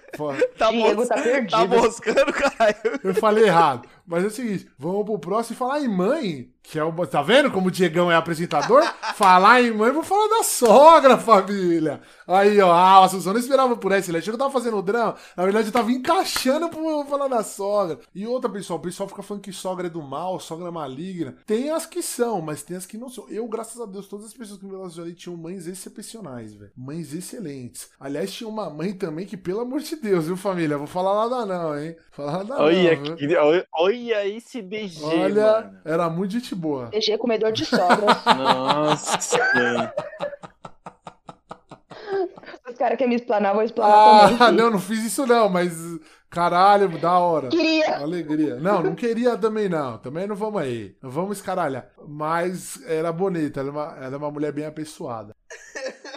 B: Tá,
D: Diego
B: mos-
D: tá perdido.
B: tá moscando, caralho.
A: Eu falei errado. Mas é o seguinte, vamos pro próximo e falar em mãe, que é o. Tá vendo como o Diegão é apresentador? falar em mãe, vou falar da sogra, família. Aí, ó, ah, a Assunção não esperava por essa. Ele achou que eu tava fazendo drama. Na verdade, eu tava encaixando pro falar da sogra. E outra, pessoal, o pessoal fica falando que sogra é do mal, sogra é maligna. Tem as que são, mas tem as que não são. Eu, graças a Deus, todas as pessoas que me relacionei tinham mães excepcionais, velho. Mães excelentes. Aliás, tinha uma mãe também que, pelo amor de Deus, viu, família? Vou falar nada não, hein? Falar nada
C: Olha,
A: não,
C: olha, olha esse DG,
A: Olha,
C: mano.
A: era muito gente boa.
D: DG comedor de sobras.
C: Nossa.
D: Os caras querem me explanar, vou explanar
A: Ah,
D: também.
A: não, não fiz isso não, mas caralho, da hora.
D: Queria.
A: Alegria. Não, não queria também não. Também não vamos aí. Não vamos escaralhar. Mas era bonita, ela é uma, ela é uma mulher bem apessoada.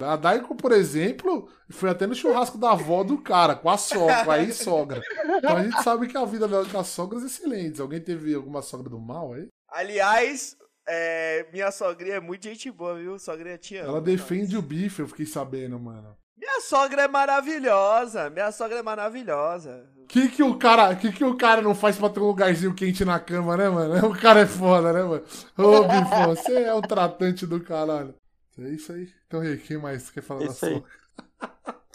A: A Daiko, por exemplo, foi até no churrasco da avó do cara, com a sogra, com a ex-sogra. Então a gente sabe que a vida dela com as sogras é excelente. Alguém teve alguma sogra do mal aí?
B: Aliás, é, minha sogrinha é muito gente boa, viu? Sogrinha te ama.
A: Ela defende o bife, eu fiquei sabendo, mano.
B: Minha sogra é maravilhosa. Minha sogra é maravilhosa.
A: Que que o cara, que que o cara não faz pra ter um lugarzinho quente na cama, né, mano? O cara é foda, né, mano? Ô, Bifão, você é o tratante do caralho. É isso aí. Então, aí, quem mais quer falar da
C: Isso aí.
A: sogra?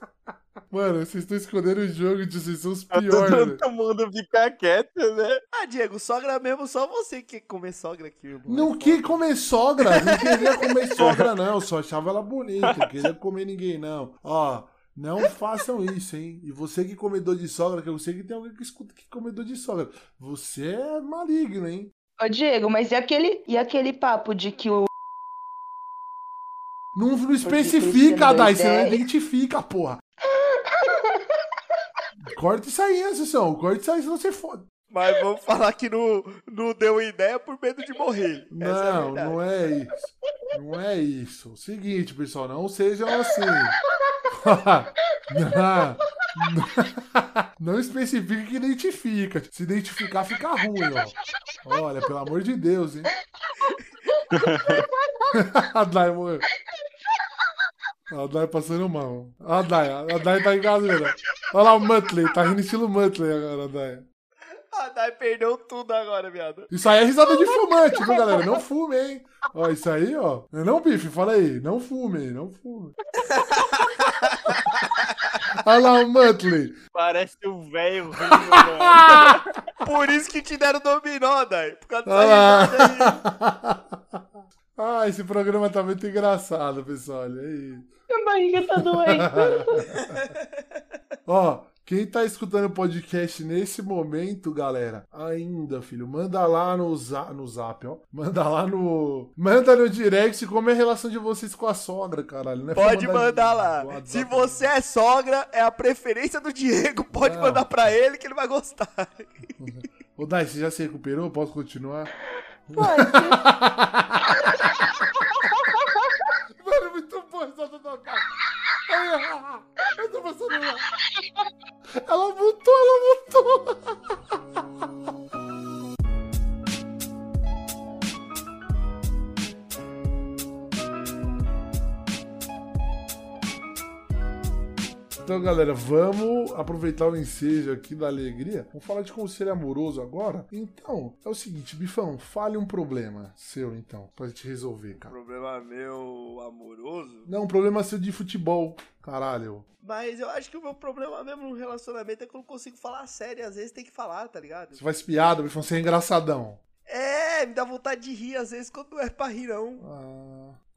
A: Mano, vocês estão escondendo o jogo, tio, vocês são os piores.
C: Todo mundo fica quieto, né?
B: Ah, Diego, sogra mesmo, só você que quer comer sogra aqui, irmão.
A: Não quis comer sogra, não queria comer sogra, não. Só achava ela bonita, não queria comer ninguém, não. Ó, não façam isso, hein? E você que é comedor de sogra, que eu sei que tem alguém que escuta que é comedor de sogra. Você é maligno, hein?
D: Ô, Diego, mas e aquele, e aquele papo de que o.
A: Não, não especifica, Dai, você não identifica, porra. Corta isso aí, Assunção. Corta isso aí, senão você foda.
B: Mas vamos falar que não, não deu ideia por medo de morrer. É
A: Não,
B: verdade.
A: não é isso. Não é isso. Seguinte, pessoal, não sejam assim. não, não especifica que identifica. Se identificar, fica ruim, ó. Olha, pelo amor de Deus, hein? a Dai morreu. A Dai passando mal. A Dai, a Dai tá engasgando. Olha lá o Muttley, tá rindo estilo Muttley agora, a Dai.
B: A Dai perdeu tudo agora, viado.
A: Isso aí é risada de fumante, viu, galera? Não fume, hein? Ó, isso aí, ó. Não bife? Fala aí. Não fume, não fume. Olha lá o Muttley.
C: Parece um velho rindo, mano.
B: Por isso que te deram dominó, Dai. Por causa dessa risada aí.
A: Lá. Ah, esse programa tá muito engraçado, pessoal. Olha aí.
D: A barriga tá doendo.
A: Ó, quem tá escutando o podcast nesse momento, galera, ainda, filho, manda lá no, za no zap, ó. Manda lá no. Manda no direct como é a relação de vocês com a sogra, caralho. Não é
B: Pode mandar lá.
A: no WhatsApp,
B: Se você é sogra, é a preferência do Diego. Pode
A: Não.
B: mandar pra ele que ele vai gostar.
A: Ô, Dai, você já se recuperou? Posso continuar?
D: Pode.
A: Mano, muito bom essa Dai. Ai, Eu tô passando lá. Ela mutou, ela mutou. Então, galera, vamos aproveitar o ensejo aqui da alegria. Vamos falar de conselho amoroso agora. Então, é o seguinte, Bifão, fale um problema seu, então, pra gente resolver, cara.
B: Problema meu amoroso.
A: Não, um problema seu de futebol, caralho.
B: Mas eu acho que o meu problema mesmo no relacionamento é que eu não consigo falar sério. Às vezes tem que falar, tá ligado?
A: Você faz piada, Bifão, você é engraçadão.
B: É, me dá vontade de rir, às vezes, quando não é pra rir, não.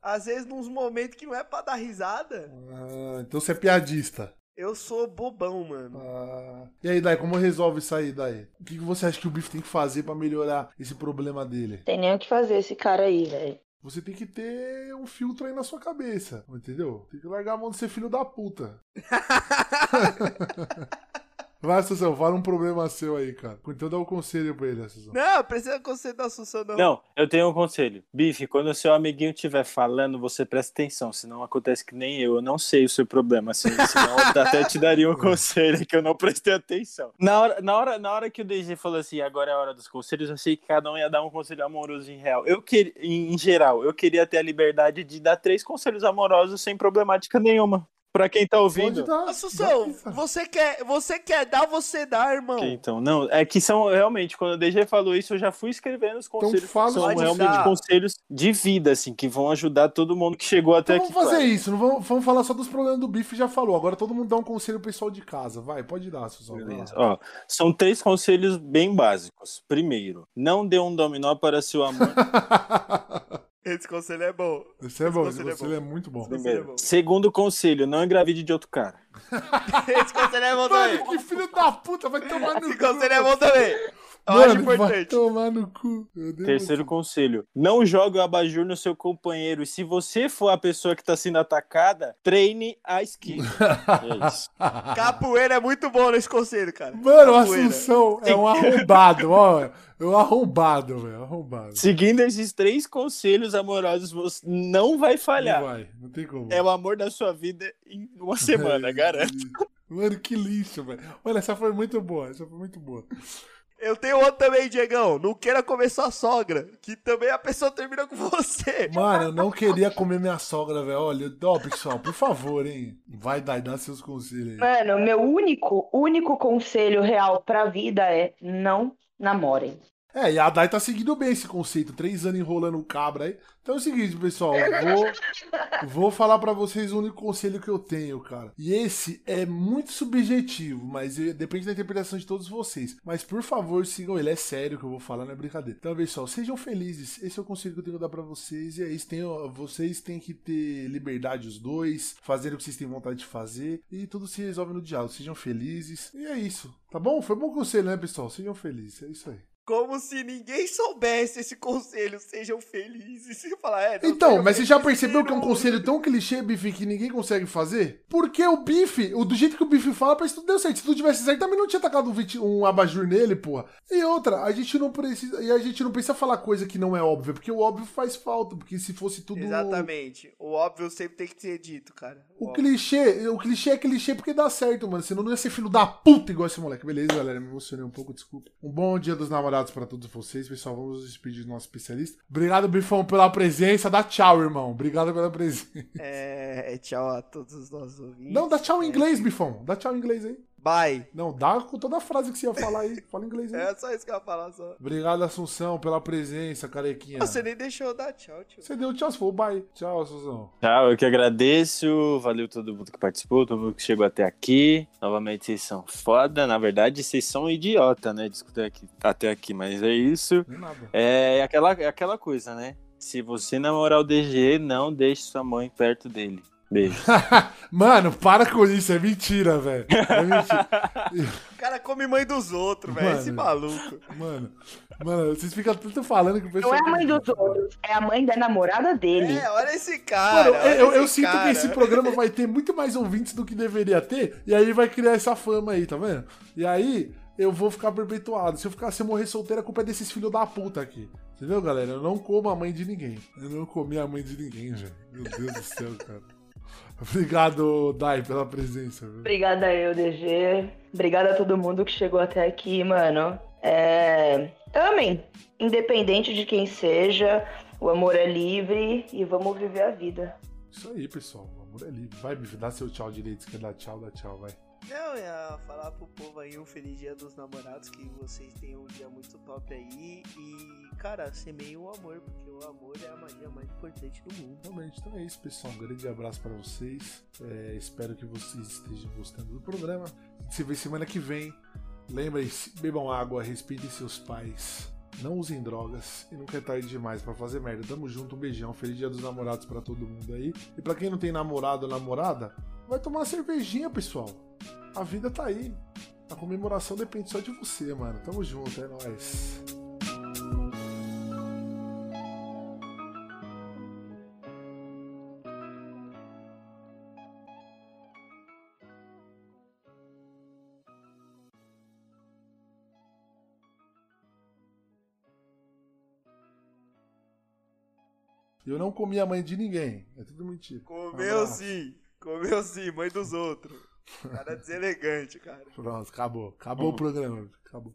A: Ah,
B: Às vezes, nos momentos que não é pra dar risada,
A: ah, então você é piadista.
B: Eu sou bobão, mano.
A: Ah, e aí, Dai, como resolve isso aí, Dai? O que, que você acha que o Bife tem que fazer pra melhorar esse problema dele?
D: Tem nem o que fazer esse cara aí, velho.
A: você tem que ter um filtro aí na sua cabeça, entendeu? Tem que largar a mão de ser filho da puta. Vai, Assunção, fala um problema seu aí, cara. Então dá um conselho pra ele, Assunção.
B: Não, precisa conselho da Assunção, não.
C: Não, eu tenho um conselho. Bife, quando o seu amiguinho estiver falando, você presta atenção, senão acontece que nem eu. Eu não sei o seu problema, assim, senão eu até te daria um conselho que eu não prestei atenção. Na hora, na hora, na hora que o DG falou assim, agora é a hora dos conselhos, eu achei que cada um ia dar um conselho amoroso em real. Eu queria, em, em geral, eu queria ter a liberdade de dar três conselhos amorosos sem problemática nenhuma. Pra quem tá ouvindo.
A: Pode dar.
B: Assunção,
A: dá,
B: você quer, você quer dar, você dá, irmão.
C: Então, não, é que são realmente, quando o DG falou isso, eu já fui escrevendo os conselhos.
A: fala
C: são realmente
B: dar.
C: conselhos de vida, assim, que vão ajudar todo mundo que chegou até
A: Então
C: aqui.
A: vamos fazer
C: claro.
A: isso, não vamos, vamos falar só dos problemas do bife, já falou. Agora todo mundo dá um conselho pro pessoal de casa. Vai, pode dar, Assunção.
C: Beleza. Ó, são três conselhos bem básicos. Primeiro, não dê um dominó para seu amor.
B: Esse conselho é bom.
A: Esse é bom, esse
B: conselho é
A: conselho é muito bom.
B: Conselho é
C: Primeiro.
B: bom.
C: Segundo conselho, não engravide de outro cara.
B: Esse conselho é bom também.
A: Mano, que filho da puta, vai tomar no
B: Esse conselho é bom também. Eu
A: Mano,
B: acho
A: vai
B: importante.
A: tomar no cu.
C: Terceiro conselho, não jogue o abajur no seu companheiro. E se você for a pessoa que está sendo atacada, treine a esquiva. É isso.
B: Capoeira é muito bom nesse conselho, cara.
A: Mano, o
B: Capoeira.
A: Assunção é um arrombado, ó. É um arrombado, velho. Arrombado.
C: Seguindo esses três conselhos amorosos, você não vai falhar.
A: Não vai, não tem como.
C: É o amor da sua vida em uma semana, garanto.
A: Mano, que lixo, velho. Olha, essa foi muito boa, essa foi muito boa.
B: Eu tenho outro também, Diegão. Não queira comer sua sogra, que também a pessoa termina com você.
A: Mano, eu não queria comer minha sogra, velho. Olha, ó, pessoal, por favor, hein. Vai dar, dá seus conselhos aí.
D: Mano, meu único, único conselho real pra vida é não namorem.
A: É, e a Dai tá seguindo bem esse conceito. Três anos enrolando um cabra aí. Então é o seguinte, pessoal. Vou, vou falar pra vocês o único conselho que eu tenho, cara. E esse é muito subjetivo, mas depende da interpretação de todos vocês. Mas por favor, sigam ele. É sério que eu vou falar, não é brincadeira. Então, pessoal, sejam felizes. Esse é o conselho que eu tenho que dar pra vocês. E é isso. Tenham, vocês têm que ter liberdade, os dois. Fazer o que vocês têm vontade de fazer. E tudo se resolve no diálogo. Sejam felizes. E é isso. Tá bom? Foi bom conselho, né, pessoal? Sejam felizes. É isso aí.
B: Como se ninguém soubesse esse conselho. Sejam felizes. Você fala, é, não
A: Então, mas você já percebeu que é um conselho tão clichê, Bife, que ninguém consegue fazer? Porque o Bife, o do jeito que o Bife fala, parece que tudo deu certo. Se tudo tivesse certo, também não tinha tacado um, um abajur nele, porra. E outra, a gente não precisa. E a gente não precisa falar coisa que não é óbvia, porque o óbvio faz falta. Porque se fosse tudo.
B: Exatamente. O óbvio sempre tem que ser dito, cara.
A: O
B: óbvio.
A: clichê, o clichê é clichê porque dá certo, mano. Senão não ia ser filho da puta igual esse moleque. Beleza, galera? Me emocionei um pouco, desculpa. Um bom dia dos namorados pra todos vocês, pessoal. Vamos nos despedir do nosso especialista. Obrigado, Bifão, pela presença. Dá tchau, irmão. Obrigado pela presença.
B: É, tchau a todos os nossos ouvintes.
A: Não, dá tchau em
B: É,
A: inglês, Bifão. Dá tchau em inglês aí.
B: Bye.
A: Não, dá com toda a frase que você ia falar aí. Fala em inglês aí.
B: É só isso que eu ia falar só.
A: Obrigado, Assunção, pela presença, carequinha.
B: Você nem deixou eu dar tchau, tio.
A: Você deu tchau, você falou bye. Tchau, Assunção.
C: Tchau, eu que agradeço. Valeu todo mundo que participou, todo mundo que chegou até aqui. Novamente, vocês são foda. Na verdade, vocês são idiota, né? De escutar aqui, até aqui, mas é isso.
A: Nem nada.
C: É aquela, é aquela coisa, né? Se você namorar o DG, não deixe sua mãe perto dele. Beijo.
A: Mano, para com isso. É mentira, velho. É mentira.
B: O cara come mãe dos outros, velho. Esse maluco.
A: Mano, mano, vocês ficam tanto falando que o pessoal.
D: Não é a mãe dos outros, é a mãe da namorada dele.
B: É, olha esse cara.
A: Mano,
B: olha
A: eu, eu
B: esse
A: sinto
B: cara.
A: que esse programa vai ter muito mais ouvintes do que deveria ter, e aí vai criar essa fama aí, tá vendo? E aí eu vou ficar perpetuado. Se eu ficar, se eu morrer solteiro, a culpa é desses filhos da puta aqui. Entendeu, galera? Eu não como a mãe de ninguém. Eu não comi a mãe de ninguém, velho. Meu Deus do céu, cara. Obrigado, Dai, pela presença. viu?
D: Obrigada eu, DG. Obrigada a todo mundo que chegou até aqui, mano. É... Amem, independente de quem seja, o amor é livre e vamos viver a vida.
A: Isso aí, pessoal. O amor é livre. Vai, bicho, dá seu tchau direito. Se quer dar tchau, dá tchau, vai.
B: Não, eu ia falar pro povo aí um feliz dia dos namorados, que vocês tenham um dia muito top aí. E, cara, semeiem o amor, porque o amor é a magia mais importante do mundo.
A: Realmente, então é isso, pessoal. Um grande abraço pra vocês. É, espero que vocês estejam gostando do programa. A gente se vê semana que vem. Lembrem-se, bebam água, respeitem seus pais. Não usem drogas e nunca é tarde demais pra fazer merda. Tamo junto, um beijão. Feliz dia dos namorados pra todo mundo aí. E pra quem não tem namorado ou namorada, vai tomar uma cervejinha, pessoal. A vida tá aí. A comemoração depende só de você, mano. Tamo junto, é nóis. Eu não comi a mãe de ninguém. É tudo mentira.
B: Comeu um sim. Comeu sim, mãe dos outros. Cara deselegante, cara.
A: Pronto, acabou. Acabou o programa. Acabou.